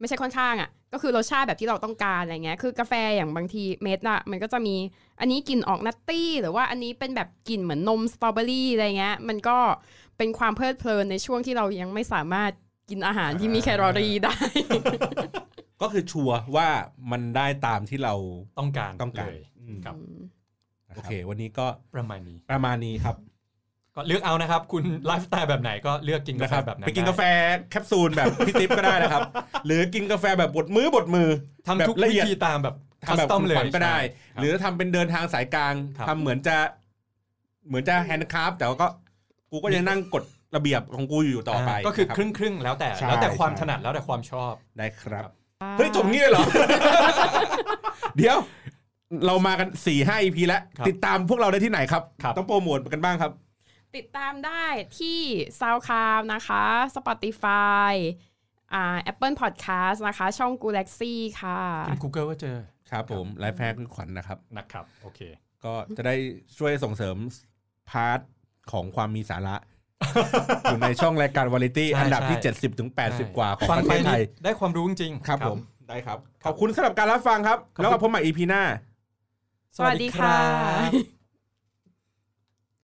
ไม่ใช่ค่อนข้างอะ่ะ ก็คือรสชาติแบบที่เราต้องการอะไรเงี้ย คือกาแฟอย่างบางทีเม็ดอะมันก็จะมีอันนี้กลิ่นออก nutty หรือว่าอันนี้เป็นแบบกลิ่นเหมือนนมสตรอเบอรี่อะไรเงี้ย มันก็เป็นความเพลิดเพลินในช่วงที่เรายังไม่สามารถ กินอาหารที่มีแคลอรี่ได้
ก็คือชัวร์ว่ามันได้ตามที่เรา
ต้องการ
ต้องการ
เลย
อืม
ครับ
โอเค วันนี้ก็
ประมาณนี้
ประมาณนี้ครับ
ก็เลือกเอานะครับ คุณไลฟ์สไตล์แบบไหนก็เลือกกินกา
นะ
แฟ
ครับ
แบบนั้น
ไปกิน
ด้
กาแฟแคปซูลแบบพี่ติ๊บก็ได้นะครับ หรือกินกาแฟแบบบดมือบดมือ
ทำทุก
แบบละ
วิ
เอียด
ธีตามแบบคั
ทำ
ส
แบบ
ตอม
คุณ
เลย
ขวัญก็ได้
ใช่
หรือทำเป็นเดินทางสายกลาง
ครับ
ทำเหมือนจะ เหมือนจะแฮนด์คราฟแต่ว่าก็กูก็ยังนั่งกฎ ระเบียบของกูอยู่ต่อไปา
ก็คือ
นะรับ
ครึ่งครึ่งๆแล้วแต่
ใช่
แล้วแต่ความ
ใช่
ถนัดแล้วแต่ความชอบ
ได้ครับ
ครับ
เฮ้ยจบงี้เลยเหรอ เดี๋ยว เรามากันสี่ห้า EP แล้ว
ครับ
ติดตามพวกเราได้ที่ไหนครับ
ครับ
ต้องโปรโมทกันบ้างครับ
ติดตามได้ที่ SoundCloud นะคะ Spotify อ่า Apple Podcast นะคะ ช่อง Galaxy ค่ะ
พิมพ์ Google ก็เจอ
ครับผมไลฟ์แพคคุณขวัญนะครับ
นะครับ โอเค
ก็จะได้ช่วยส่งเสริมพาร์ทของความมีสาระ อยู่ในช่องรายการวาไรตี้
ใช่
อันดับที่
ใช่
70ถึง80 กว่าของ
ฟัง
ประ
ไป
เทศไท
นี่
ย
ได้ความรู้จริงๆ
ครับผมได้ครับ ขอบคุณสำหรับการรับฟังครับ
ขอบคุณ
แล้วก็พบใหม่ EP หน้า
สวัสดีค่ะ